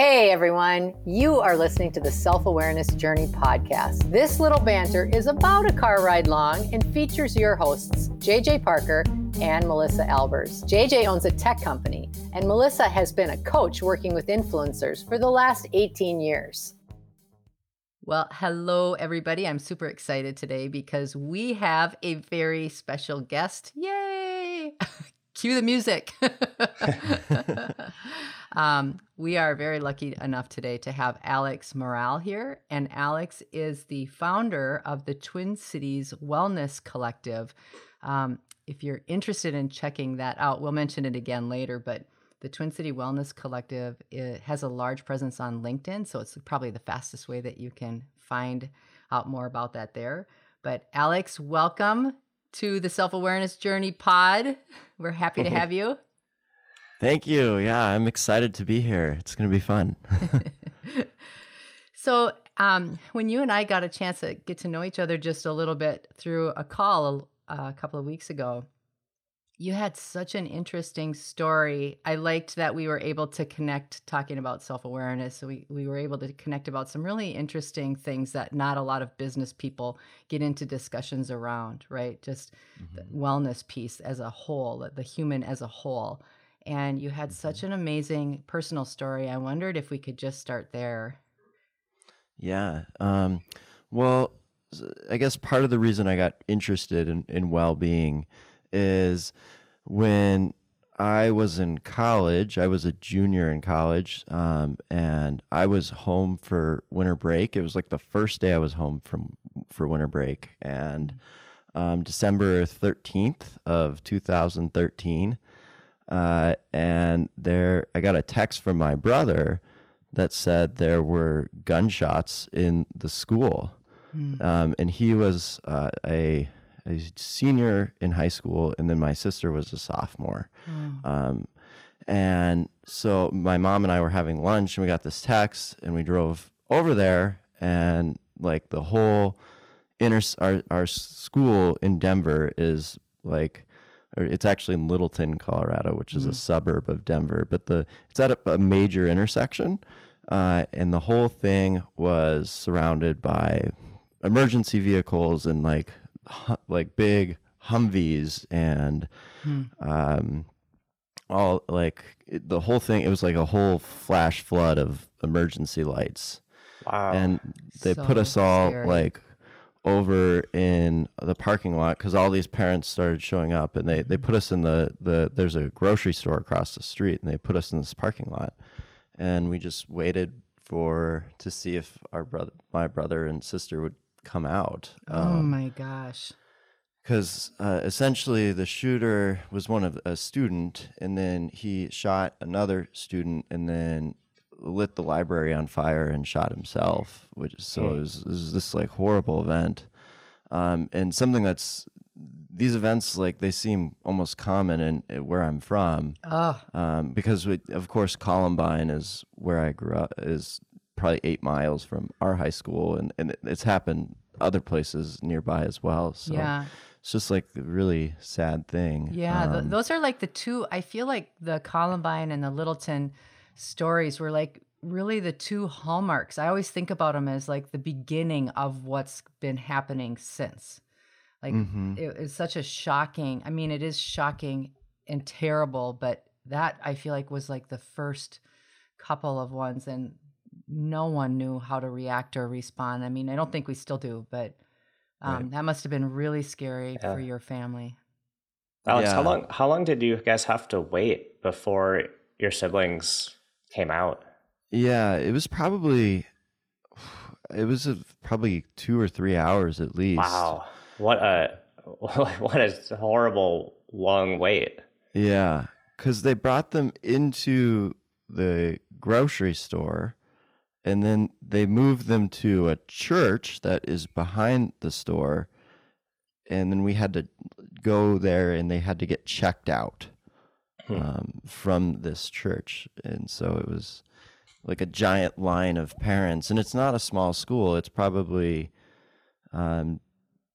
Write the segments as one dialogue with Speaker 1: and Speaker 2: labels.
Speaker 1: Hey everyone, you are listening to the Self Awareness Journey podcast. This little banter is about a car ride long and features your hosts, JJ Parker and Melissa Albers. JJ owns a tech company, and Melissa has been a coach working with influencers for the last 18 years.
Speaker 2: Well, hello, everybody. I'm super excited today because we have a very special guest. Yay! Cue the music. um, we are very lucky enough today to have Alex Morrall here. And Alex is the founder of the Twin Cities Wellness Collective. Um, if you're interested in checking that out, we'll mention it again later, but the Twin City Wellness Collective has a large presence on LinkedIn, so it's probably the fastest way that you can find out more about that there. But Alex, welcome to the Self Awareness Journey Pod. We're happy to have you.
Speaker 3: Thank you. Yeah, I'm excited to be here. It's going to be fun.
Speaker 2: so, um, when you and I got a chance to get to know each other just a little bit through a call a, a couple of weeks ago, you had such an interesting story. I liked that we were able to connect talking about self awareness. So we, we were able to connect about some really interesting things that not a lot of business people get into discussions around, right? Just mm-hmm. the wellness piece as a whole, the human as a whole. And you had mm-hmm. such an amazing personal story. I wondered if we could just start there.
Speaker 3: Yeah. Um, well, I guess part of the reason I got interested in, in well being is when I was in college, I was a junior in college, um, and I was home for winter break. It was like the first day I was home from for winter break, and um, December thirteenth of two thousand thirteen, uh, and there I got a text from my brother that said there were gunshots in the school, mm. um, and he was uh, a a senior in high school, and then my sister was a sophomore. Mm. Um, and so my mom and I were having lunch, and we got this text, and we drove over there, and like the whole inner our our school in Denver is like it's actually in Littleton, Colorado, which is mm. a suburb of Denver, but the it's at a, a major intersection, uh, and the whole thing was surrounded by emergency vehicles and like like big Humvees and hmm. um, all like it, the whole thing. It was like a whole flash flood of emergency lights.
Speaker 4: Wow!
Speaker 3: And they so put us all scary. like over in the parking lot because all these parents started showing up and they, they put us in the, the there's a grocery store across the street and they put us in this parking lot and we just waited for to see if our brother my brother and sister would come out.
Speaker 2: Oh um, my gosh.
Speaker 3: Because uh, essentially the shooter was one of a student, and then he shot another student, and then lit the library on fire and shot himself. Which is, so it was, it was this like horrible event, um, and something that's these events like they seem almost common in, in where I'm from.
Speaker 2: Oh.
Speaker 3: Um, because we, of course Columbine is where I grew up is probably eight miles from our high school, and, and it's happened other places nearby as well. So
Speaker 2: yeah.
Speaker 3: it's just like a really sad thing.
Speaker 2: Yeah, um, those are like the two. I feel like the Columbine and the Littleton stories were like really the two hallmarks. I always think about them as like the beginning of what's been happening since. Like mm-hmm. it, it's such a shocking. I mean, it is shocking and terrible, but that I feel like was like the first couple of ones and no one knew how to react or respond. I mean, I don't think we still do, but um, right. that must have been really scary yeah. for your family.
Speaker 4: Alex, yeah. how long how long did you guys have to wait before your siblings came out?
Speaker 3: Yeah, it was probably it was a, probably two or three hours at least.
Speaker 4: Wow, what a what a horrible long wait.
Speaker 3: Yeah, because they brought them into the grocery store and then they moved them to a church that is behind the store and then we had to go there and they had to get checked out hmm. um, from this church and so it was like a giant line of parents and it's not a small school it's probably um,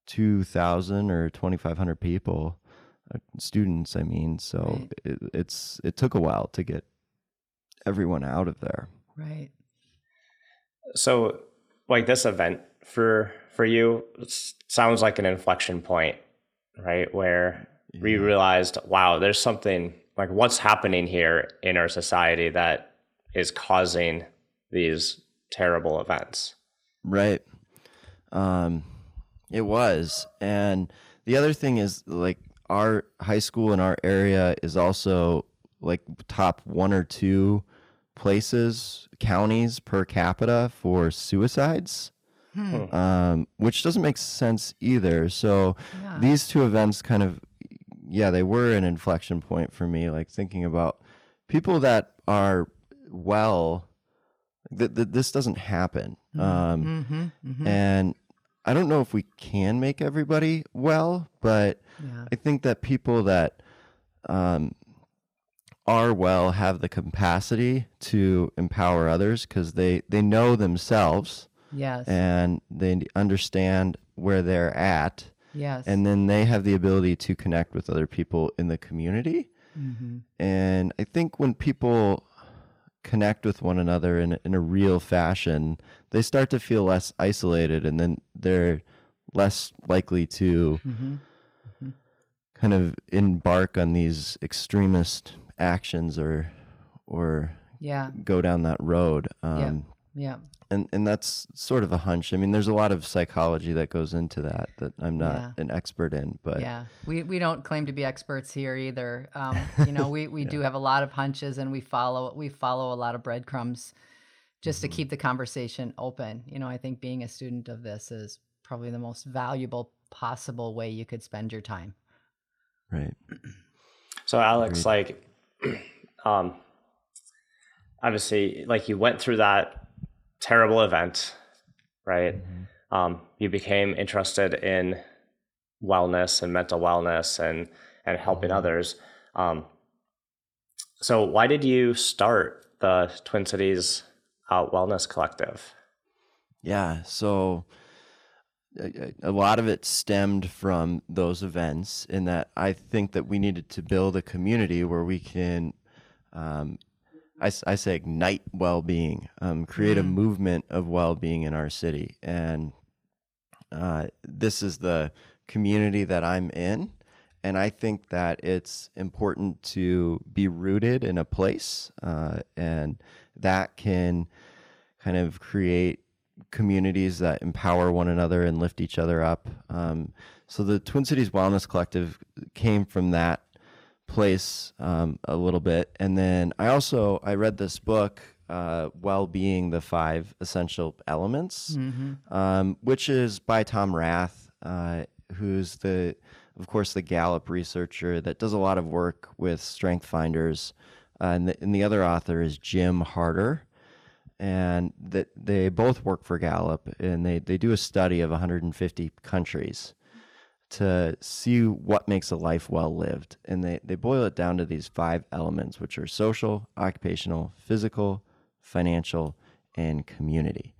Speaker 3: 2000 or 2500 people uh, students i mean so right. it, it's it took a while to get everyone out of there
Speaker 2: Right.
Speaker 4: So, like this event for for you sounds like an inflection point, right? Where yeah. we realized, wow, there's something like what's happening here in our society that is causing these terrible events.
Speaker 3: Right. Um, it was, and the other thing is like our high school in our area is also like top one or two places, counties per capita for suicides. Hmm. Um, which doesn't make sense either. So yeah. these two events kind of, yeah, they were an inflection point for me. Like thinking about people that are well, that th- this doesn't happen. Mm-hmm. Um, mm-hmm, mm-hmm. And I don't know if we can make everybody well, but yeah. I think that people that um, are well have the capacity to empower others because they they know themselves.
Speaker 2: Yes.
Speaker 3: And they understand where they're at.
Speaker 2: Yes.
Speaker 3: And then they have the ability to connect with other people in the community. Mm-hmm. And I think when people connect with one another in in a real fashion, they start to feel less isolated, and then they're less likely to mm-hmm. Mm-hmm. kind of embark on these extremist actions or or
Speaker 2: yeah
Speaker 3: go down that road.
Speaker 2: Um, yeah. yeah
Speaker 3: and and that's sort of a hunch. I mean, there's a lot of psychology that goes into that that I'm not yeah. an expert in, but
Speaker 2: yeah, we we don't claim to be experts here either. Um, you know, we we yeah. do have a lot of hunches, and we follow we follow a lot of breadcrumbs just mm-hmm. to keep the conversation open. You know, I think being a student of this is probably the most valuable possible way you could spend your time.
Speaker 3: Right.
Speaker 4: So, Alex, Agreed. like, um, obviously, like you went through that terrible event, right? Mm-hmm. Um, you became interested in wellness and mental wellness and and helping mm-hmm. others. Um, so, why did you start the Twin Cities uh, Wellness Collective?
Speaker 3: Yeah, so a, a, lot of it stemmed from those events, in that I think that we needed to build a community where we can um, I, I say ignite well-being, um, create mm. a movement of well-being in our city, and uh, this is the community that I'm in, and I think that it's important to be rooted in a place, uh, and that can kind of create communities that empower one another and lift each other up. Um, so the Twin Cities Wellness Collective came from that place um, a little bit, and then I also I read this book, uh, "Well Being: The Five Essential Elements," mm-hmm. um, which is by Tom Rath, uh, who's the, of course, the Gallup researcher that does a lot of work with Strength Finders, uh, and, the, and the other author is Jim Harter and that they both work for Gallup, and they, they do a study of 150 countries to see what makes a life well lived. And they, they boil it down to these five elements, which are social, occupational, physical, financial, and community.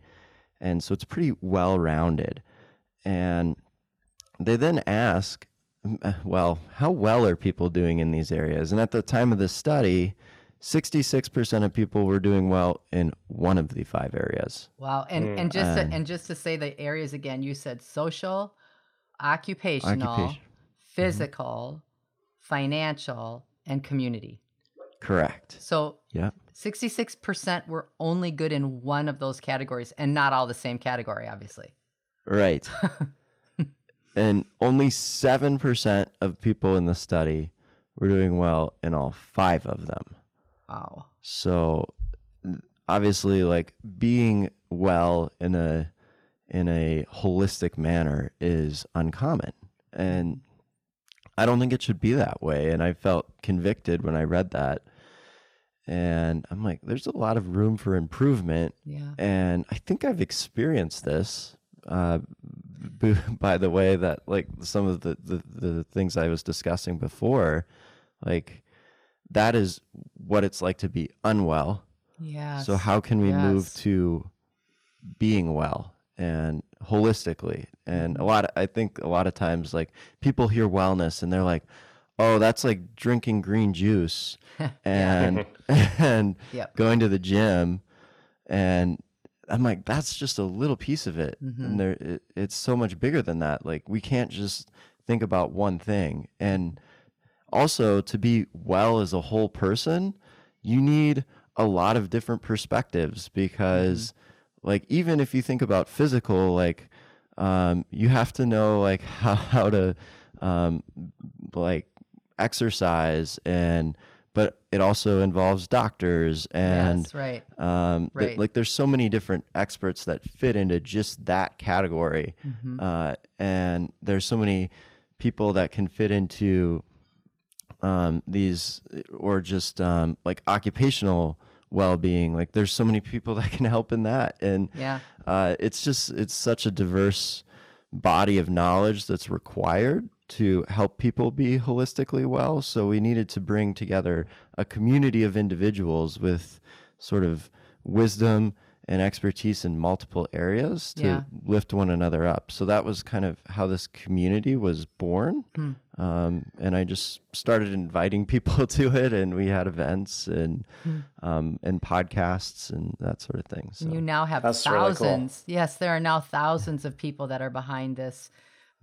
Speaker 3: And so it's pretty well rounded. And they then ask, well, how well are people doing in these areas? And at the time of the study, 66% of people were doing well in one of the five areas.
Speaker 2: Wow. And, mm. and just to, and just to say the areas again, you said social, occupational, Occupation. Mm-hmm. physical, mm-hmm. financial, and community.
Speaker 3: Correct.
Speaker 2: So
Speaker 3: yeah.
Speaker 2: 66% were only good in one of those categories and not all the same category, obviously.
Speaker 3: Right. and only 7% of people in the study were doing well in all five of them.
Speaker 2: Wow.
Speaker 3: So obviously like being well in a in a holistic manner is uncommon. And I don't think it should be that way. And I felt convicted when I read that. And I'm like, there's a lot of room for improvement.
Speaker 2: Yeah.
Speaker 3: And I think I've experienced this. Uh, by the way, that like some of the, the, the things I was discussing before, like that is what it's like to be unwell.
Speaker 2: Yeah.
Speaker 3: So how can we yes. move to being well? And holistically. And a mm-hmm. lot of, I think a lot of times like people hear wellness and they're like, "Oh, that's like drinking green juice and and
Speaker 2: yep.
Speaker 3: going to the gym." and I'm like, that's just a little piece of it,
Speaker 2: Mhm.
Speaker 3: and there it, it's so much bigger than that. Like we can't just think about one thing, and also to be well as a whole person, you need a lot of different perspectives because, like, even if you think about physical, like, um, you have to know like how how to, um, like exercise and but it also involves doctors and
Speaker 2: yes, right.
Speaker 3: um, th- like there's so many different experts that fit into just that category,
Speaker 2: Mhm.
Speaker 3: uh, and there's so many people that can fit into um, these or just um, like occupational well-being. Like there's so many people that can help in that, and
Speaker 2: Yeah.
Speaker 3: uh, it's just it's such a diverse body of knowledge that's required to help people be holistically well so we needed to bring together a community of individuals with sort of wisdom and expertise in multiple areas to
Speaker 2: Yeah.
Speaker 3: lift one another up so that was kind of how this community was born
Speaker 2: Hmm.
Speaker 3: um, and i just started inviting people to it and we had events and um, and podcasts and that sort of thing so
Speaker 2: you now have
Speaker 4: That's really cool.
Speaker 2: thousands. Yes, there are now thousands of people that are behind this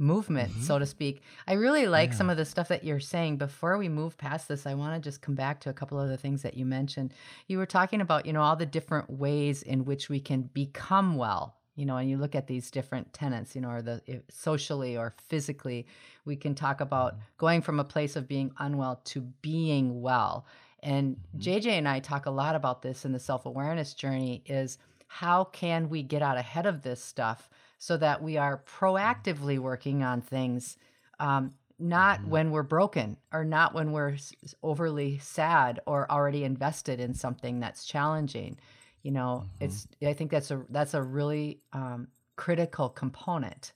Speaker 2: movement,
Speaker 3: Mm-hmm.
Speaker 2: so to speak. I really like some of the stuff that you're saying. Before we move past this, I want to just come back to a couple of the things that you mentioned. You were talking about, you know, all the different ways in which we can become well. You know, and you look at these different tenets, you know, or the eh, socially or physically, we can talk about mm-hmm. going from a place of being unwell to being well. And mm-hmm. JJ and I talk a lot about this in the self awareness journey is how can we get out ahead of this stuff so that we are proactively working on things, um, not when we're broken or not when we're s- overly sad or already invested in something that's challenging. You know, it's I think that's a that's a really um, critical component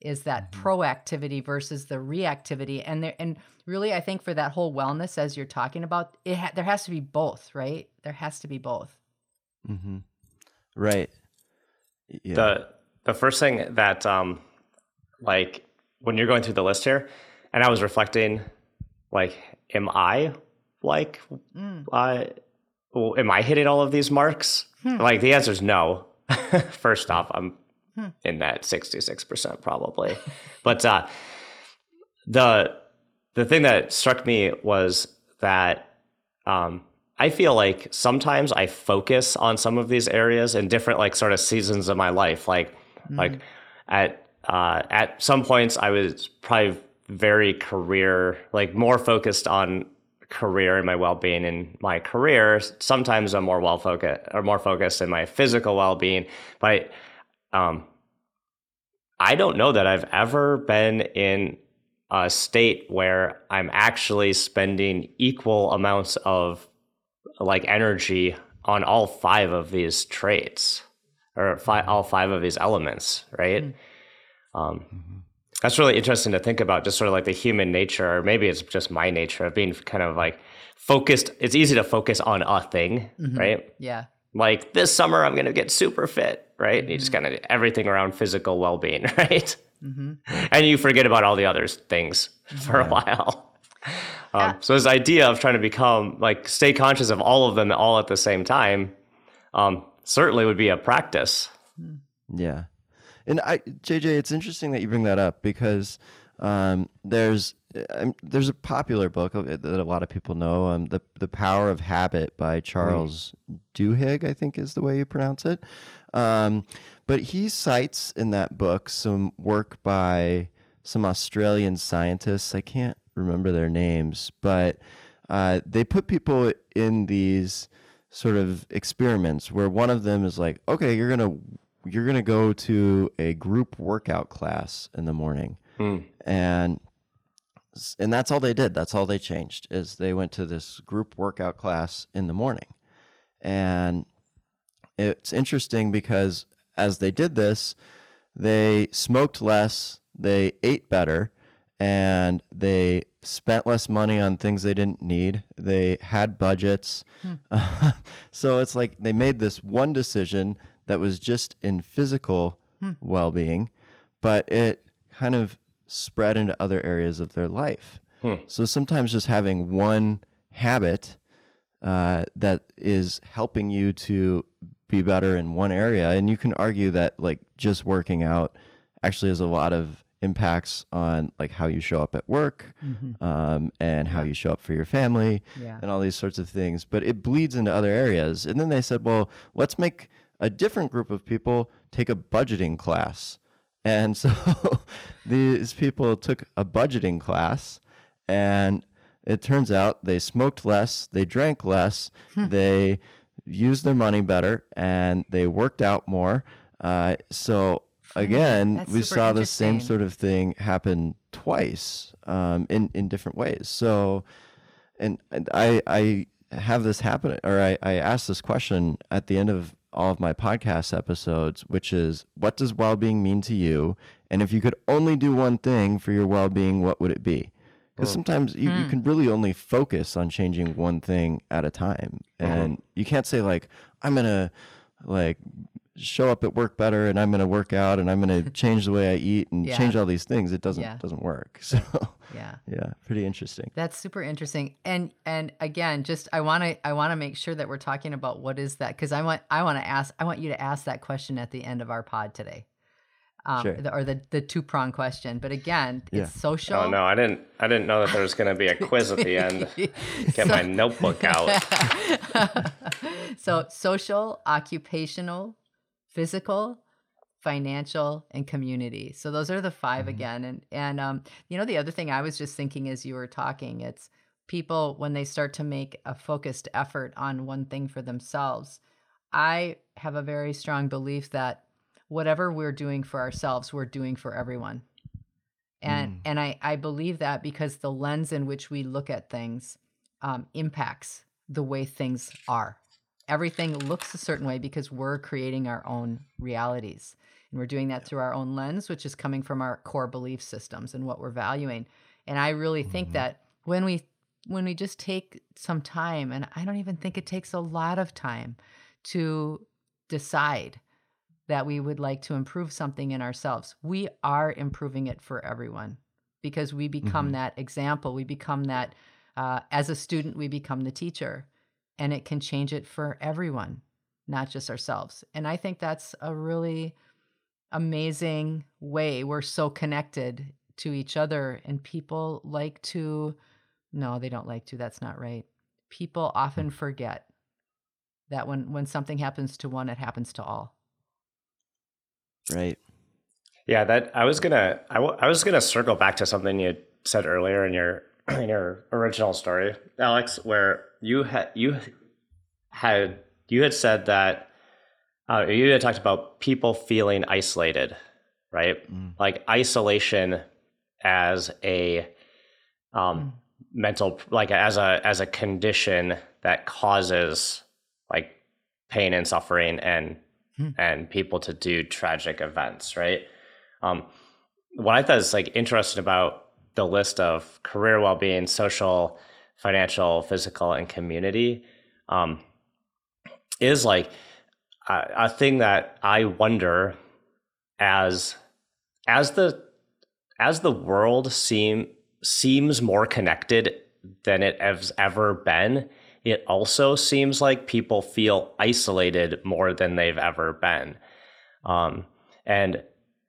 Speaker 2: is that proactivity versus the reactivity. And there and really i think for that whole wellness as you're talking about it ha- there has to be both right? There has to be both.
Speaker 3: Mm-hmm. right. Yeah.
Speaker 4: The the first thing that um like when you're going through the list here and i was reflecting like am i like
Speaker 2: Mm.
Speaker 4: I well, am i hitting all of these marks? Like the answer is no. First off i'm in that 66% probably. But uh the the thing that struck me was that um I feel like sometimes I focus on some of these areas in different like sort of seasons of my life. Like like at uh, at some points I was probably very career like more focused on career and my well-being in my career. Sometimes I'm more well focused or more focused in my physical well-being. But um I don't know that I've ever been in a state where I'm actually spending equal amounts of like energy on all five of these traits or fi- all five of these elements, right? Um, that's really interesting to think about, just sort of like the human nature, or maybe it's just my nature of being kind of like focused. It's easy to focus on a thing, right?
Speaker 2: yeah
Speaker 4: Like this summer, I'm going to get super fit, right? You just kind of everything around physical well being, right?
Speaker 2: hmm
Speaker 4: and you forget about all the other things for a while. Um, so this idea of trying to become like stay conscious of all of them all at the same time um, certainly would be a practice.
Speaker 3: Yeah. And I, JJ, it's interesting that you bring that up because um, there's um, there's a popular book that a lot of people know, um, the the Power of Habit by Charles Duhigg, I think is the way you pronounce it. Um, but he cites in that book some work by some Australian scientists. I can't remember their names, but uh, they put people in these sort of experiments where one of them is like, okay, you're gonna you're gonna go to a group workout class in the morning,
Speaker 4: Hmm.
Speaker 3: and and that's all they did. That's all they changed is they went to this group workout class in the morning, and it's interesting because as they did this, they smoked less, they ate better, and they spent less money on things they didn't need. They had budgets. Hmm. so it's like they made this one decision that was just in physical hmm. well being, but it kind of spread into other areas of their life. Hmm. So sometimes just having one habit uh, that is helping you to be better in one area and you can argue that like just working out actually has a lot of impacts on like how you show up at work
Speaker 2: Mm-hmm.
Speaker 3: um, and how you show up for your family
Speaker 2: Yeah.
Speaker 3: and all these sorts of things but it bleeds into other areas and then they said well let's make a different group of people take a budgeting class and so these people took a budgeting class and it turns out they smoked less they drank less
Speaker 2: Hmm.
Speaker 3: they used their money better and they worked out more uh, so again
Speaker 2: That's
Speaker 3: we saw the same sort of thing happen twice um, in in different ways. So, and, and I I have this happen, or I I ask this question at the end of all of my podcast episodes, which is, what does well being mean to you? And if you could only do one thing for your well being, what would it be? Because sometimes you, you can really only focus on changing one thing at a time, and you can't say like I'm gonna like show up at work better and I'm going to work out and I'm going to change the way I eat and
Speaker 2: Yeah.
Speaker 3: change all these things. It doesn't
Speaker 2: Yeah.
Speaker 3: doesn't work. So
Speaker 2: Yeah.
Speaker 3: yeah, pretty interesting.
Speaker 2: That's super interesting. And and again, just I want to I want to make sure that we're talking about what is that cuz I want I want to ask I want you to ask that question at the end of our pod today. Um,
Speaker 3: Sure.
Speaker 2: the, or the the two prong question. But again,
Speaker 3: Yeah.
Speaker 2: it's social.
Speaker 4: Oh no, I didn't. I didn't know that there was going to be a quiz at the end. Get my notebook out.
Speaker 2: so social, occupational, physical, financial, and community. So those are the 5
Speaker 3: Mm-hmm.
Speaker 2: again. And and um, you know, the other thing I was just thinking as you were talking, it's people when they start to make a focused effort on one thing for themselves. I have a very strong belief that whatever we're doing for ourselves, we're doing for everyone. And
Speaker 3: Mm.
Speaker 2: and I, I believe that because the lens in which we look at things um, impacts the way things are. Everything looks a certain way because we're creating our own realities. And we're doing that through our own lens, which is coming from our core belief systems and what we're valuing. And I really think
Speaker 3: Mhm.
Speaker 2: that when we when we just take some time, and I don't even think it takes a lot of time to decide that we would like to improve something in ourselves, we are improving it for everyone because we become
Speaker 3: Mhm.
Speaker 2: that example. We become that, uh, as a student, we become the teacher, and it can change it for everyone, not just ourselves. And I think that's a really amazing way. We're so connected to each other, and people like to, no, they don't like to, that's not right. People often mm. forget that when, when something happens to one, it happens to all.
Speaker 3: Right.
Speaker 4: Yeah, that I was gonna. I, w- I was gonna circle back to something you said earlier in your in your original story, Alex, where you had you had you had said that uh, you had talked about people feeling isolated, right?
Speaker 3: Mm.
Speaker 4: Like isolation as a um, mental, like as a as a condition that causes like pain and suffering and
Speaker 2: Hmm.
Speaker 4: and people to do tragic events, right? Um, what I thought is like interesting about the list of career well-being, social, financial, physical, and community um, is like a, a thing that I wonder as as the as the world seem seems more connected than it has ever been. It also seems like people feel isolated more than they've ever been. Um, and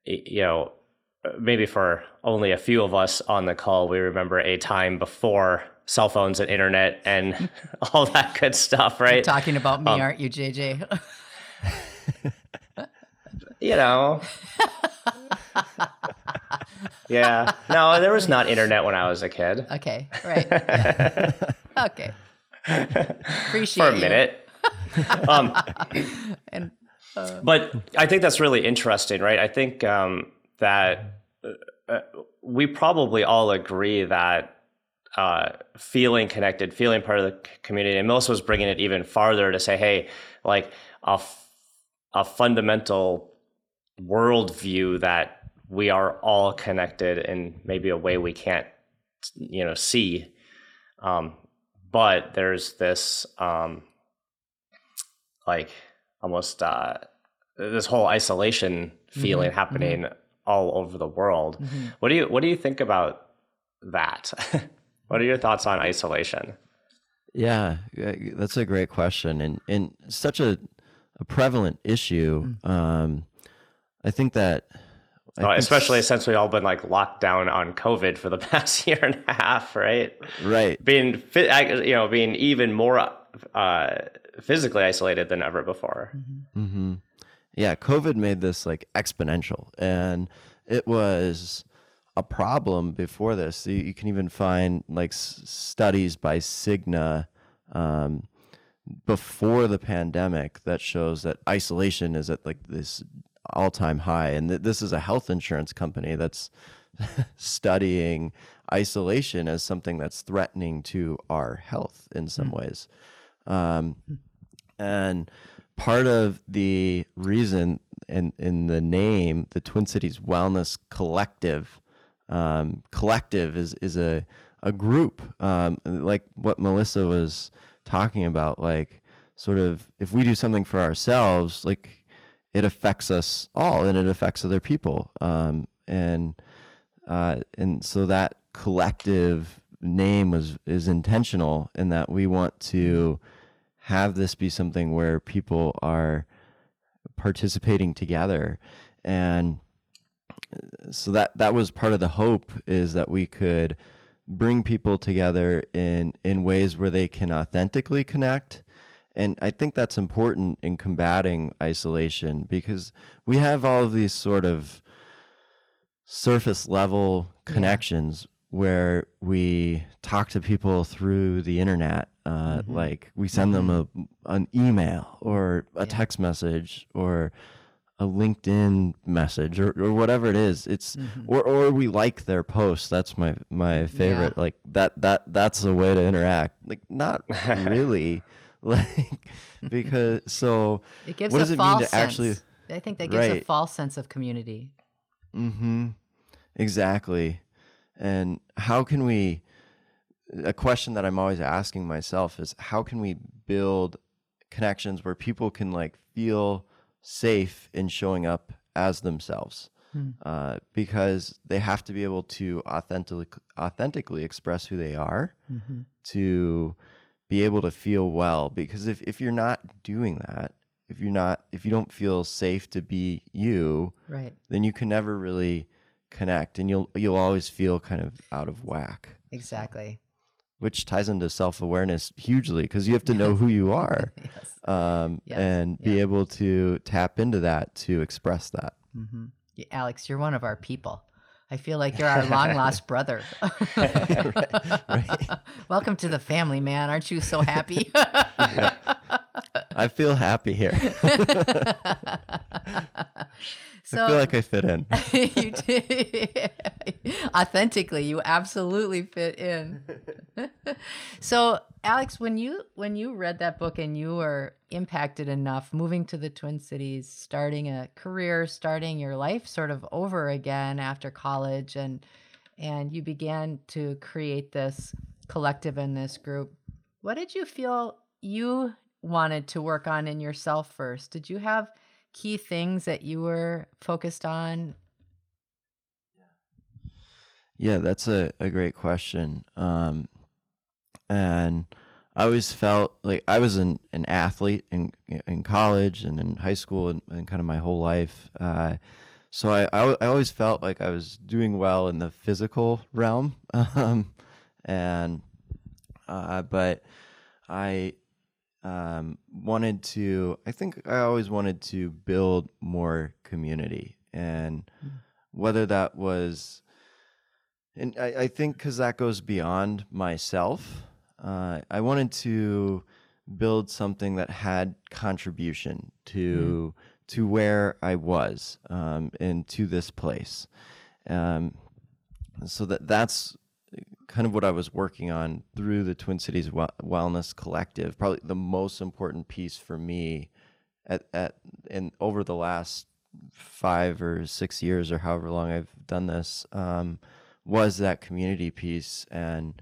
Speaker 4: you know, maybe for only a few of us on the call, we remember a time before cell phones and internet and all that good stuff, right?
Speaker 2: You're Talking about me,
Speaker 4: Um,
Speaker 2: aren't you, JJ?
Speaker 4: You know. yeah. No, there was not internet when I was a kid.
Speaker 2: okay, right. Okay. Appreciate
Speaker 4: for a
Speaker 2: you.
Speaker 4: minute. um,
Speaker 2: And uh,
Speaker 4: but I think that's really interesting, right? I think um, that uh, uh, we probably all agree that uh, feeling connected, feeling part of the community, and Melissa was bringing it even farther to say, hey, like a, f- a fundamental worldview that we are all connected in maybe a way we can't, you know, see. Um, but there's this um, like almost uh, this whole isolation feeling
Speaker 2: Mhm,
Speaker 4: happening all over the world.
Speaker 2: mhm.
Speaker 4: What do you what do you think about that? what are your thoughts on isolation?
Speaker 3: Yeah, uh, that's a great question, and and such a a prevalent issue. Um, I think that, I
Speaker 4: Well,
Speaker 3: think
Speaker 4: especially
Speaker 3: s-
Speaker 4: since we've all been like locked down on COVID for the past year and a half, right?
Speaker 3: right,
Speaker 4: Being fit, you know, being even more uh, physically isolated than ever before.
Speaker 3: hmm Yeah, COVID made this like exponential, and it was a problem before this. You, you can even find like s- studies by Cigna um, before the pandemic that shows that isolation is at like this all-time high, and th- this is a health insurance company that's studying isolation as something that's threatening to our health in some ways. Um, and part of the reason in in the name, the Twin Cities Wellness Collective, um, collective is is a a group. Um, like what Melissa was talking about, like sort of if we do something for ourselves, like it affects us all and it affects other people, um, and uh, and so that collective name was is intentional in that we want to have this be something where people are participating together. And so that that was part of the hope is that we could bring people together in in ways where they can authentically connect. And i think that's important in combating isolation because we have all of these sort of surface level connections where we talk to people through the internet uh, like we send them a, an email or a text message or a linkedin message or, or whatever it is it's or, or we like their post that's my my favorite like that that that's the way to interact like not really like because so
Speaker 2: It gives
Speaker 3: what
Speaker 2: a
Speaker 3: does it mean
Speaker 2: false
Speaker 3: to actually.
Speaker 2: I think that gives a false sense of community.
Speaker 3: Mm-hmm. Exactly. And how can we a question that I'm always asking myself is how can we build connections where people can like feel safe in showing up as themselves? Uh, because they have to be able to authentically authentically express who they are to be able to feel well because if, if you're not doing that if you're not if you don't feel safe to be you
Speaker 2: Right.
Speaker 3: then you can never really connect and you'll you'll always feel kind of out of whack
Speaker 2: Exactly.
Speaker 3: Which ties into self-awareness hugely because you have to know who you are
Speaker 2: Yes.
Speaker 3: um,
Speaker 2: Yes,
Speaker 3: and be able to tap into that to express that
Speaker 2: hmm Alex, you're one of our people. I feel like you're our long lost brother. Welcome to the family, man. Aren't you so happy?
Speaker 3: i feel happy here
Speaker 2: so
Speaker 3: i feel like i fit in.
Speaker 2: You did. authentically you absolutely fit in. So alex when you when you read that book and you were impacted enough moving to the twin cities starting a career starting your life sort of over again after college and and you began to create this collective in this group what did you feel you wanted to work on in yourself first? Did you have key things that you were focused on
Speaker 3: Yeah, that's a, a great question. Um, and I always felt like I was an, an athlete in in college and in high school and, and kind of my whole life. Uh, so I, I, I always felt like I was doing well in the physical realm. Um, and uh, but I um, wanted to, I think I always wanted to build more community. And whether that was and I, I think because that goes beyond myself, uh, I wanted to build something that had contribution to to where I was um, and to this place. Um, so that that's kind of what I was working on through the Twin Cities Wellness Collective. Probably the most important piece for me at at and over the last five or six years or however long I've done this um, was that community piece and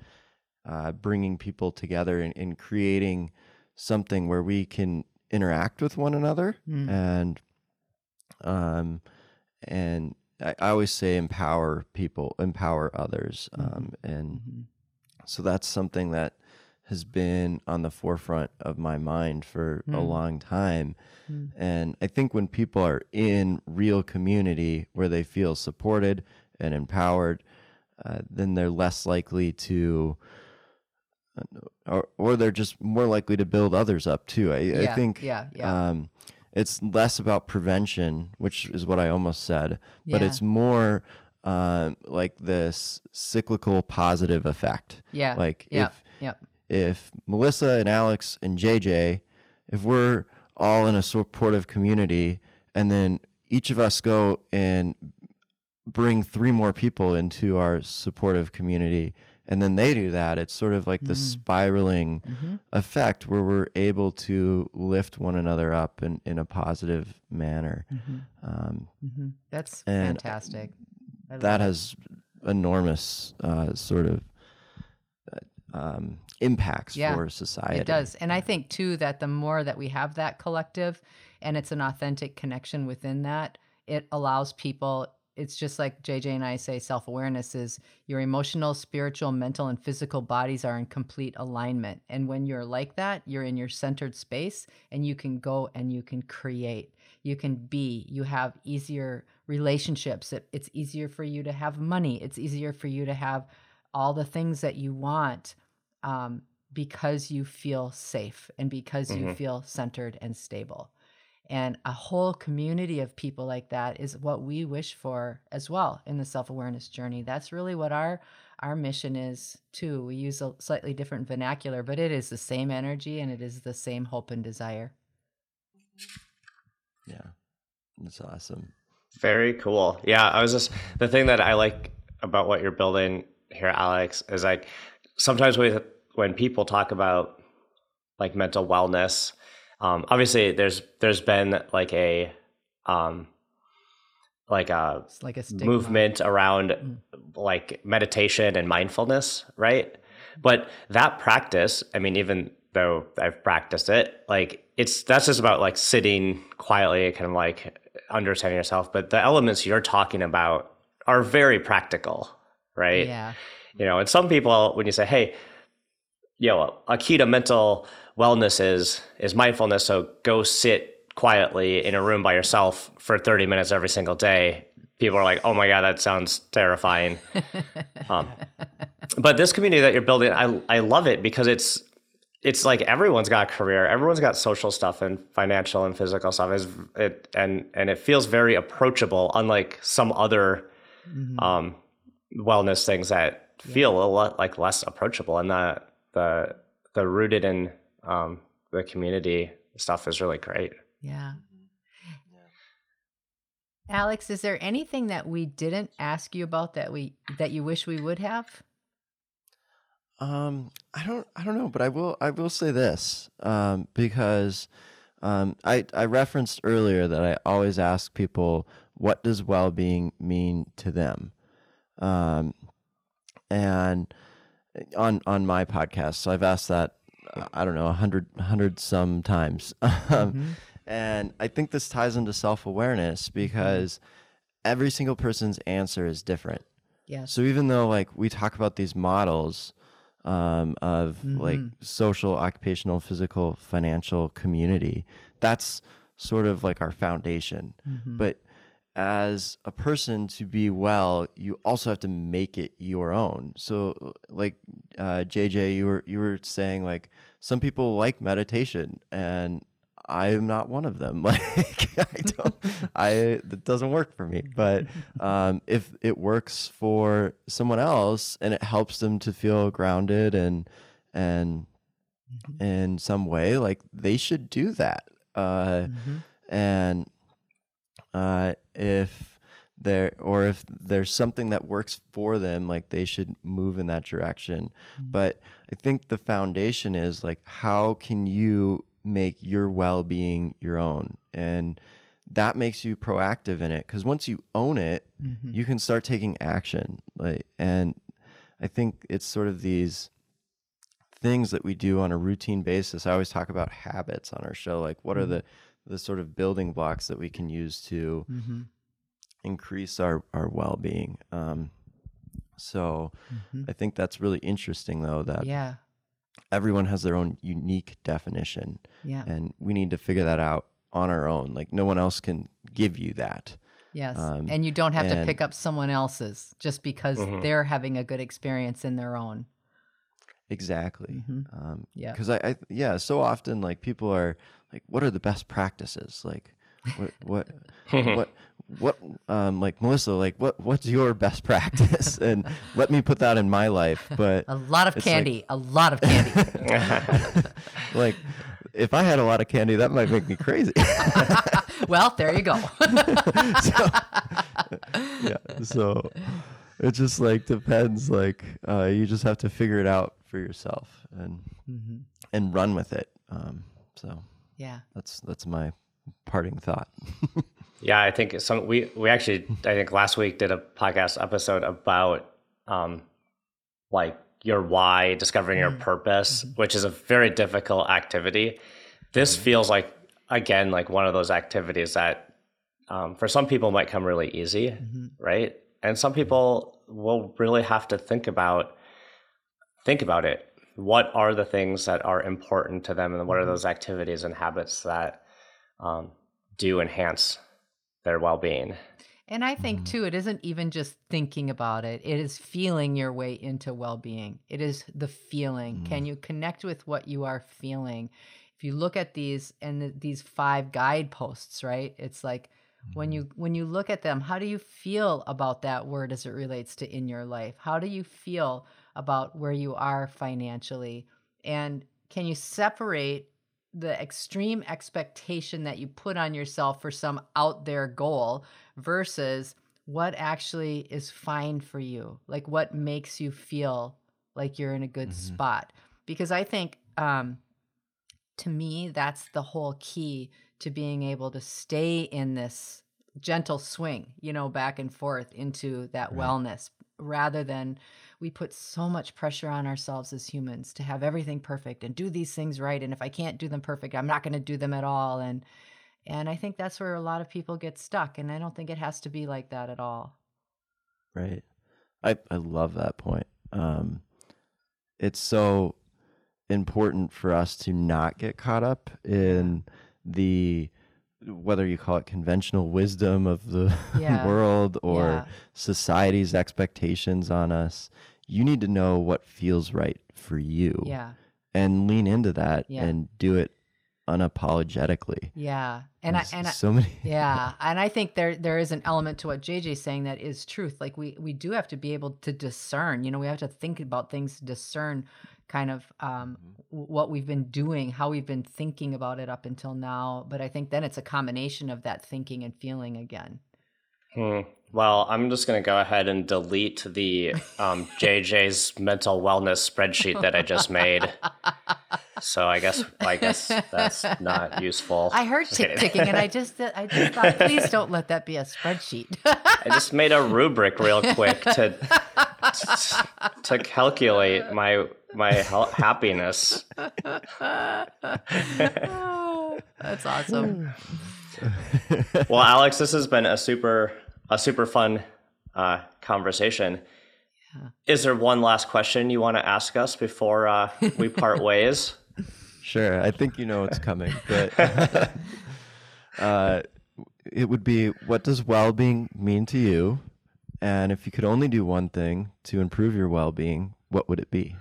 Speaker 3: uh, bringing people together and, and creating something where we can interact with one another
Speaker 2: Mm.
Speaker 3: and um and I, I always say empower people empower others um and
Speaker 2: Mhm.
Speaker 3: so that's something that has been on the forefront of my mind for a long time. And I think when people are in real community where they feel supported and empowered, uh, then they're less likely to, or, or they're just more likely to build others up too. I, I think
Speaker 2: yeah, yeah.
Speaker 3: Um, it's less about prevention, which is what I almost said, but
Speaker 2: Yeah.
Speaker 3: it's more um, like this cyclical positive effect.
Speaker 2: Yeah.
Speaker 3: Like
Speaker 2: yeah.
Speaker 3: if
Speaker 2: yeah.
Speaker 3: if Melissa and Alex and JJ, if we're all in a supportive community, and then each of us go and bring three more people into our supportive community, and then they do that, it's sort of like the spiraling effect where we're able to lift one another up in, in a positive manner. Um,
Speaker 2: hmm That's fantastic.
Speaker 3: That
Speaker 2: it.
Speaker 3: has enormous uh, sort of uh, um, impacts
Speaker 2: Yeah,
Speaker 3: for society.
Speaker 2: It does. And I think too that the more that we have that collective and it's an authentic connection within that, it allows people it's just like JJ and I say self-awareness is your emotional, spiritual, mental and physical bodies are in complete alignment. And when you're like that, you're in your centered space and you can go and you can create. You can be, you have easier relationships. It, it's easier for you to have money. It's easier for you to have all the things that you want um, because you feel safe and because you
Speaker 4: Mhm.
Speaker 2: feel centered and stable. And a whole community of people like that is what we wish for as well in the self-awareness journey. That's really what our our mission is too. We use a slightly different vernacular, but it is the same energy and it is the same hope and desire.
Speaker 3: Yeah, that's awesome.
Speaker 4: Very cool. Yeah, I was just the thing that I like about what you're building here, Alex, is like sometimes with when people talk about like mental wellness, um, obviously there's there's been like a um, like a
Speaker 2: It's like a stigma.
Speaker 4: movement around
Speaker 2: Mm.
Speaker 4: like meditation and mindfulness, right? But that practice, I mean, even though I've practiced it, like it's that's just about like sitting quietly, kind of like understanding yourself. But the elements you're talking about are very practical, right?
Speaker 2: Yeah.
Speaker 4: You know, and some people, when you say, "Hey, you know, a key to mental wellness is is mindfulness," so go sit quietly in a room by yourself for 30 minutes every single day. People are like, "Oh my god, that sounds terrifying." um, but this community that you're building, I I love it because it's it's like everyone's got a career, everyone's got social stuff and financial and physical stuff. Is it and and it feels very approachable, unlike some other
Speaker 2: Mhm.
Speaker 4: um, wellness things that feel a lot like less approachable, and the the the rooted in um, the community stuff is really great.
Speaker 2: Yeah. Alex, is there anything that we didn't ask you about that we that you wish we would have?
Speaker 3: Um, I don't, I don't know, but I will, I will say this, um, because, um, I, I referenced earlier that I always ask people, what does well-being mean to them? Um, and on, on my podcast, so I've asked that, I don't know, a hundred hundred some times. Um,
Speaker 2: Mhm.
Speaker 3: and I think this ties into self-awareness because every single person's answer is different.
Speaker 2: Yes.
Speaker 3: So even though like we talk about these models um, of like
Speaker 2: Mhm.
Speaker 3: social, occupational, physical, financial community, that's sort of like our foundation.
Speaker 2: Mhm.
Speaker 3: But as a person to be well, you also have to make it your own. So like uh, JJ, you were you were saying like some people like meditation and I am not one of them. Like I don't, I that doesn't work for me. But um, if it works for someone else and it helps them to feel grounded and and
Speaker 2: Mhm.
Speaker 3: in some way, like they should do that. Uh,
Speaker 2: Mhm.
Speaker 3: and uh, if there or if there's something that works for them, like they should move in that direction.
Speaker 2: Mhm.
Speaker 3: But I think the foundation is like, how can you make your well-being your own and that makes you proactive in it because once you own it
Speaker 2: Mhm.
Speaker 3: you can start taking action like and i think it's sort of these things that we do on a routine basis i always talk about habits on our show like what are
Speaker 2: Mhm.
Speaker 3: the the sort of building blocks that we can use to
Speaker 2: Mhm.
Speaker 3: increase our our well-being um so
Speaker 2: Mhm.
Speaker 3: i think that's really interesting though that
Speaker 2: Yeah.
Speaker 3: everyone has their own unique definition,
Speaker 2: Yeah.
Speaker 3: and we need to figure that out on our own. Like no one else can give you that.
Speaker 2: Yes.
Speaker 3: Um,
Speaker 2: and you don't have to pick up someone else's just because
Speaker 4: Mhm.
Speaker 2: they're having a good experience in their own.
Speaker 3: Exactly.
Speaker 2: Mhm.
Speaker 3: Um,
Speaker 2: Yeah.
Speaker 3: Because I, I, yeah, so often like people are like, what are the best practices? Like, what, what, what, what, um, like Melissa, like what, what's your best practice? And let me put that in my life. But
Speaker 2: A lot of
Speaker 3: It's like-
Speaker 2: candy. a lot of candy.
Speaker 3: like, if I had a lot of candy, that might make me crazy.
Speaker 2: well, there you go.
Speaker 3: so, yeah. So it just like depends. Like, uh, you just have to figure it out for yourself and
Speaker 2: Mhm.
Speaker 3: and run with it. Um, so
Speaker 2: Yeah.
Speaker 3: that's that's my parting thought.
Speaker 4: Yeah, I think some we we actually I think last week did a podcast episode about um like your why, discovering your purpose, which is a very difficult activity. This feels like again like one of those activities that um, for some people might come really easy,
Speaker 2: Mhm.
Speaker 4: right? And some people will really have to think about think about it. What are the things that are important to them, and what are those activities and habits that um, do enhance their well-being?
Speaker 2: And I think
Speaker 3: Mhm.
Speaker 2: too, it isn't even just thinking about it. It is feeling your way into well-being. It is the feeling. Can you connect with what you are feeling? If you look at these and th- these five guideposts, right? It's like when you when you look at them, how do you feel about that word as it relates to in your life? How do you feel about where you are financially? And can you separate the extreme expectation that you put on yourself for some out there goal versus what actually is fine for you like what makes you feel like you're in a good
Speaker 3: Mhm.
Speaker 2: spot because i think um to me that's the whole key to being able to stay in this gentle swing you know back and forth into that
Speaker 3: Right.
Speaker 2: wellness rather than we put so much pressure on ourselves as humans to have everything perfect and do these things right and if i can't do them perfect i'm not going to do them at all and and i think that's where a lot of people get stuck and i don't think it has to be like that at all
Speaker 3: Right. I I love that point. Um, it's so important for us to not get caught up in the whether you call it conventional wisdom of the
Speaker 2: Yeah.
Speaker 3: world or
Speaker 2: Yeah.
Speaker 3: society's expectations on us. You need to know what feels right for you
Speaker 2: yeah
Speaker 3: and lean into that
Speaker 2: Yeah.
Speaker 3: and do it unapologetically.
Speaker 2: yeah and i
Speaker 3: There's
Speaker 2: and I,
Speaker 3: so many
Speaker 2: yeah and i think there there is an element to what jj's saying that is truth like we we do have to be able to discern you know we have to think about things discern kind of um w- what we've been doing how we've been thinking about it up until now but i think then it's a combination of that thinking and feeling again
Speaker 4: Hmm. Well, I'm just going to go ahead and delete the um, JJ's mental wellness spreadsheet that I just made. So I guess I guess that's not useful.
Speaker 2: i heard tick ticking and i just i just thought please don't let that be a spreadsheet
Speaker 4: I just made a rubric real quick to to calculate my my happiness.
Speaker 2: that's awesome
Speaker 4: Well, Alex, this has been a super a super fun uh, conversation.
Speaker 2: Yeah.
Speaker 4: Is there one last question you want to ask us before uh, we part ways?
Speaker 3: Sure, I think you know what's coming, but uh, it would be what does well being mean to you? And if you could only do one thing to improve your well being, what would it be?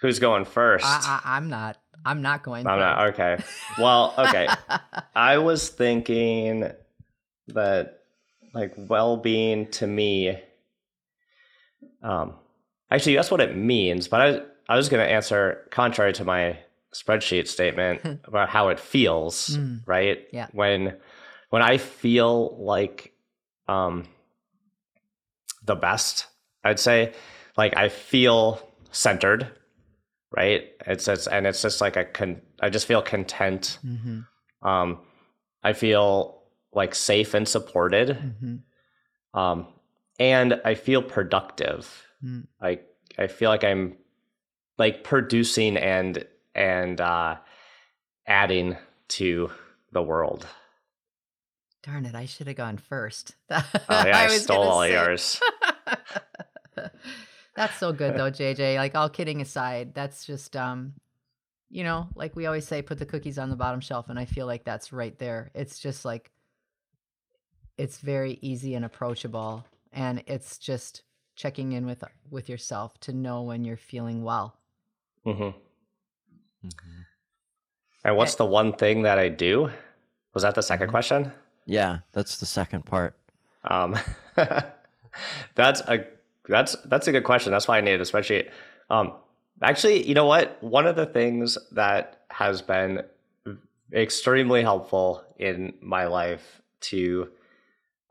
Speaker 4: Who's going first?
Speaker 2: I, I, i'm not i'm not going
Speaker 4: I'm not okay. Well, okay. I was thinking that like well-being to me um actually that's what it means, but I I was going to answer contrary to my spreadsheet statement about how it feels,
Speaker 2: Mm.
Speaker 4: right?
Speaker 2: Yeah.
Speaker 4: When when I feel like um the best, I'd say like I feel centered, right? It's it's and it's just like a con- I just feel content.
Speaker 2: Mhm,
Speaker 4: Um, I feel like safe and supported.
Speaker 2: mhm,
Speaker 4: Um, and I feel productive.
Speaker 2: mm.
Speaker 4: Like I feel like I'm like producing and and uh, adding to the world.
Speaker 2: Darn it! I should have gone first.
Speaker 4: Oh yeah, I,
Speaker 2: was
Speaker 4: stole all
Speaker 2: say-
Speaker 4: yours.
Speaker 2: That's so good though, JJ. Like all kidding aside, that's just um you know, like we always say put the cookies on the bottom shelf and I feel like that's right there. It's just like it's very easy and approachable and it's just checking in with with yourself to know when you're feeling well.
Speaker 4: Mm-hmm. Mm-hmm. And what's the one thing that I do? Was that the 2nd mm-hmm. question?
Speaker 3: Yeah, that's the second part. Um,
Speaker 4: that's a that's that's a good question. That's why I needed a spreadsheet. Um, actually, you know what? One of the things that has been extremely helpful in my life to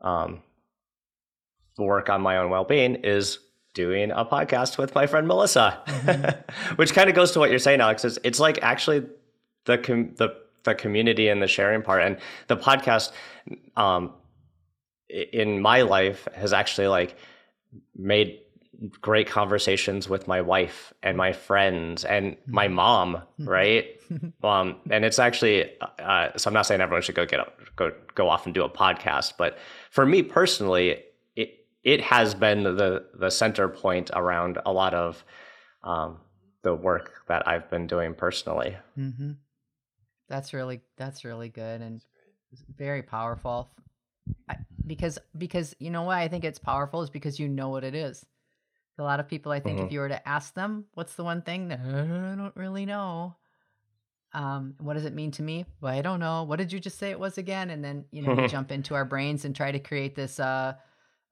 Speaker 4: um, work on my own well-being is doing a podcast with my friend Melissa, mm-hmm. which kind of goes to what you're saying, Alex. It's, it's like actually the com- the the community and the sharing part, and the podcast um, in my life has actually like made great conversations with my wife and my friends and my mm-hmm. mom, mm-hmm. right? um, and it's actually uh, so I'm not saying everyone should go get up, go go off and do a podcast, but for me personally, it it has been the the center point around a lot of um, the work that I've been doing personally. Mm-hmm.
Speaker 2: That's really that's really good and very powerful. I, because because you know why I think it's powerful is because you know what it is. A lot of people, I think, mm-hmm. if you were to ask them, "What's the one thing?" that I don't really know. Um, what does it mean to me? Well, I don't know. What did you just say it was again? And then you know we jump into our brains and try to create this uh,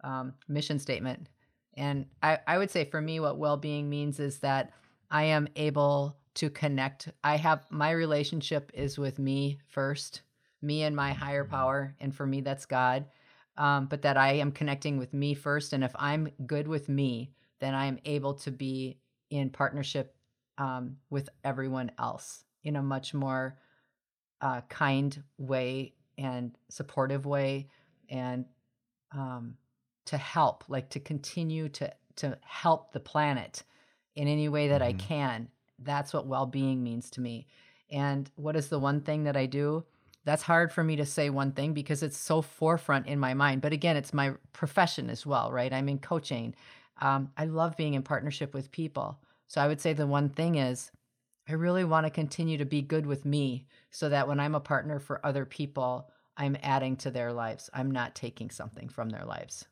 Speaker 2: um, mission statement. And I, I would say for me, what well-being means is that I am able to connect. I have my relationship is with me first, me and my higher power, and for me that's God um, but that I am connecting with me first. And if I'm good with me, then I am able to be in partnership um, with everyone else in a much more uh, kind way and supportive way, and um, to help, like to continue to to help the planet in any way that mm-hmm. I can. That's what well being means to me. And what is the one thing that I do? that's hard for me to say one thing because it's so forefront in my mind. But again, it's my profession as well, right? I'm in coaching. Um, I love being in partnership with people. So I would say the one thing is I really want to continue to be good with me so that when I'm a partner for other people, I'm adding to their lives. I'm not taking something from their lives.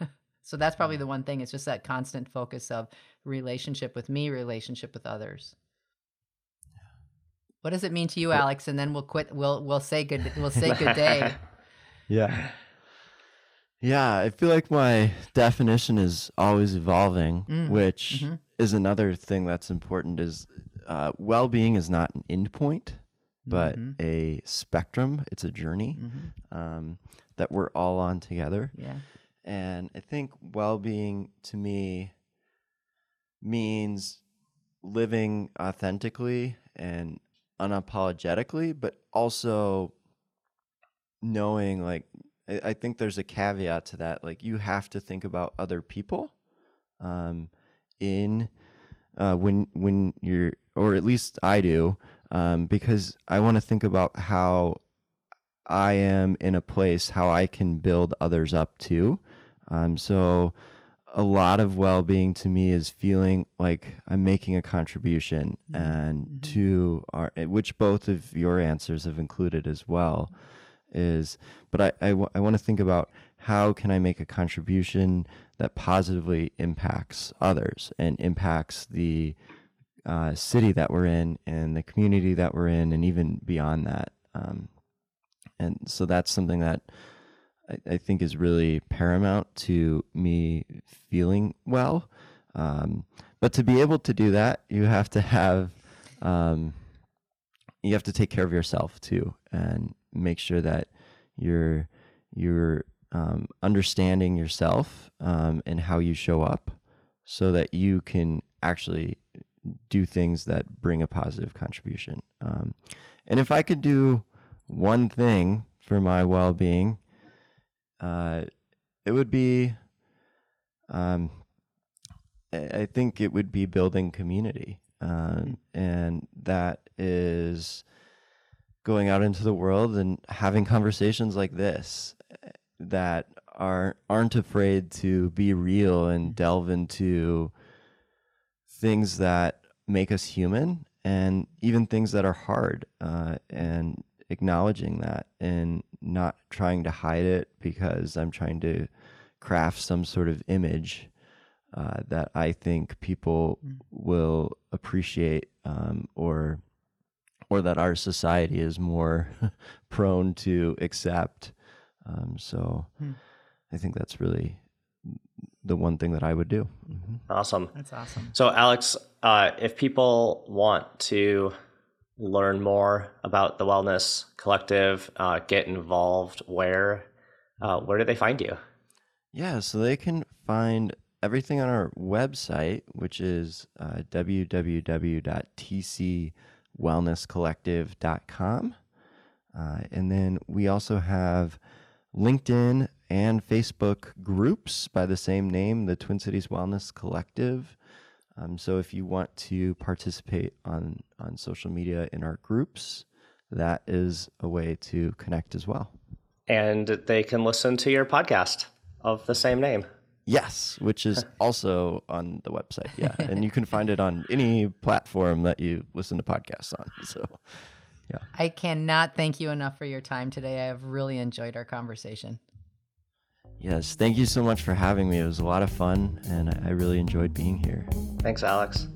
Speaker 2: so that's probably the one thing. It's just that constant focus of relationship with me, relationship with others. What does it mean to you, Alex? And then we'll quit. We'll we'll say good. We'll say good day.
Speaker 3: yeah. Yeah, I feel like my definition is always evolving, mm. which mm-hmm. is another thing that's important. Is uh, well-being is not an endpoint, but mm-hmm. a spectrum. It's a journey mm-hmm. um, that we're all on together.
Speaker 2: Yeah,
Speaker 3: and I think well-being to me means living authentically and unapologetically, but also knowing like I, I, think there's a caveat to that. Like you have to think about other people um, in uh, when when you're or at least I do um, because I want to think about how I am in a place how I can build others up too. Um, so a lot of well-being to me is feeling like I'm making a contribution mm-hmm. and mm-hmm. to our which both of your answers have included as well is but I, I, w- I want to think about how can I make a contribution that positively impacts others and impacts the uh, city that we're in and the community that we're in and even beyond that um, and so that's something that I, I think is really paramount to me feeling well. Um, but to be able to do that, you have to have, um, you have to take care of yourself too, and make sure that you're you're um, understanding yourself um, and how you show up, so that you can actually do things that bring a positive contribution. Um, and if I could do one thing for my well-being, uh, it would be, um, I think it would be building community. Um, and that is going out into the world and having conversations like this that are aren't afraid to be real and delve into things that make us human and even things that are hard uh, and acknowledging that and not trying to hide it because I'm trying to craft some sort of image uh, that I think people mm. will appreciate um, or or that our society is more prone to accept. Um, so mm. I think that's really the one thing that I would do.
Speaker 4: Mm-hmm. Awesome.
Speaker 5: That's awesome.
Speaker 4: So, Alex, uh, if people want to learn more about the Wellness Collective, uh, get involved, where uh, where do they find you?
Speaker 3: Yeah, so they can find everything on our website, which is uh, www.tcwellnesscollective.com. Uh, and then we also have LinkedIn and Facebook groups by the same name, the Twin Cities Wellness Collective. Um, so if you want to participate on, on social media in our groups, that is a way to connect as well.
Speaker 4: And they can listen to your podcast of the same name.
Speaker 3: Yes, which is also on the website. Yeah. and you can find it on any platform that you listen to podcasts on. So, yeah.
Speaker 5: I cannot thank you enough for your time today. I have really enjoyed our conversation.
Speaker 3: Yes, thank you so much for having me. It was a lot of fun, and I really enjoyed being here.
Speaker 4: Thanks, Alex.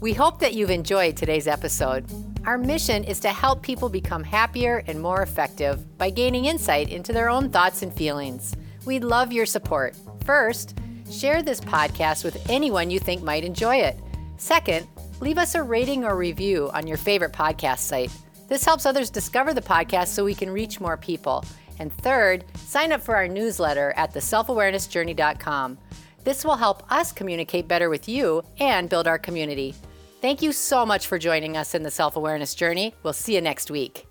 Speaker 2: We hope that you've enjoyed today's episode. Our mission is to help people become happier and more effective by gaining insight into their own thoughts and feelings. We'd love your support. First, share this podcast with anyone you think might enjoy it. Second, leave us a rating or review on your favorite podcast site. This helps others discover the podcast so we can reach more people. And third, sign up for our newsletter at theselfawarenessjourney.com. This will help us communicate better with you and build our community. Thank you so much for joining us in the self awareness journey. We'll see you next week.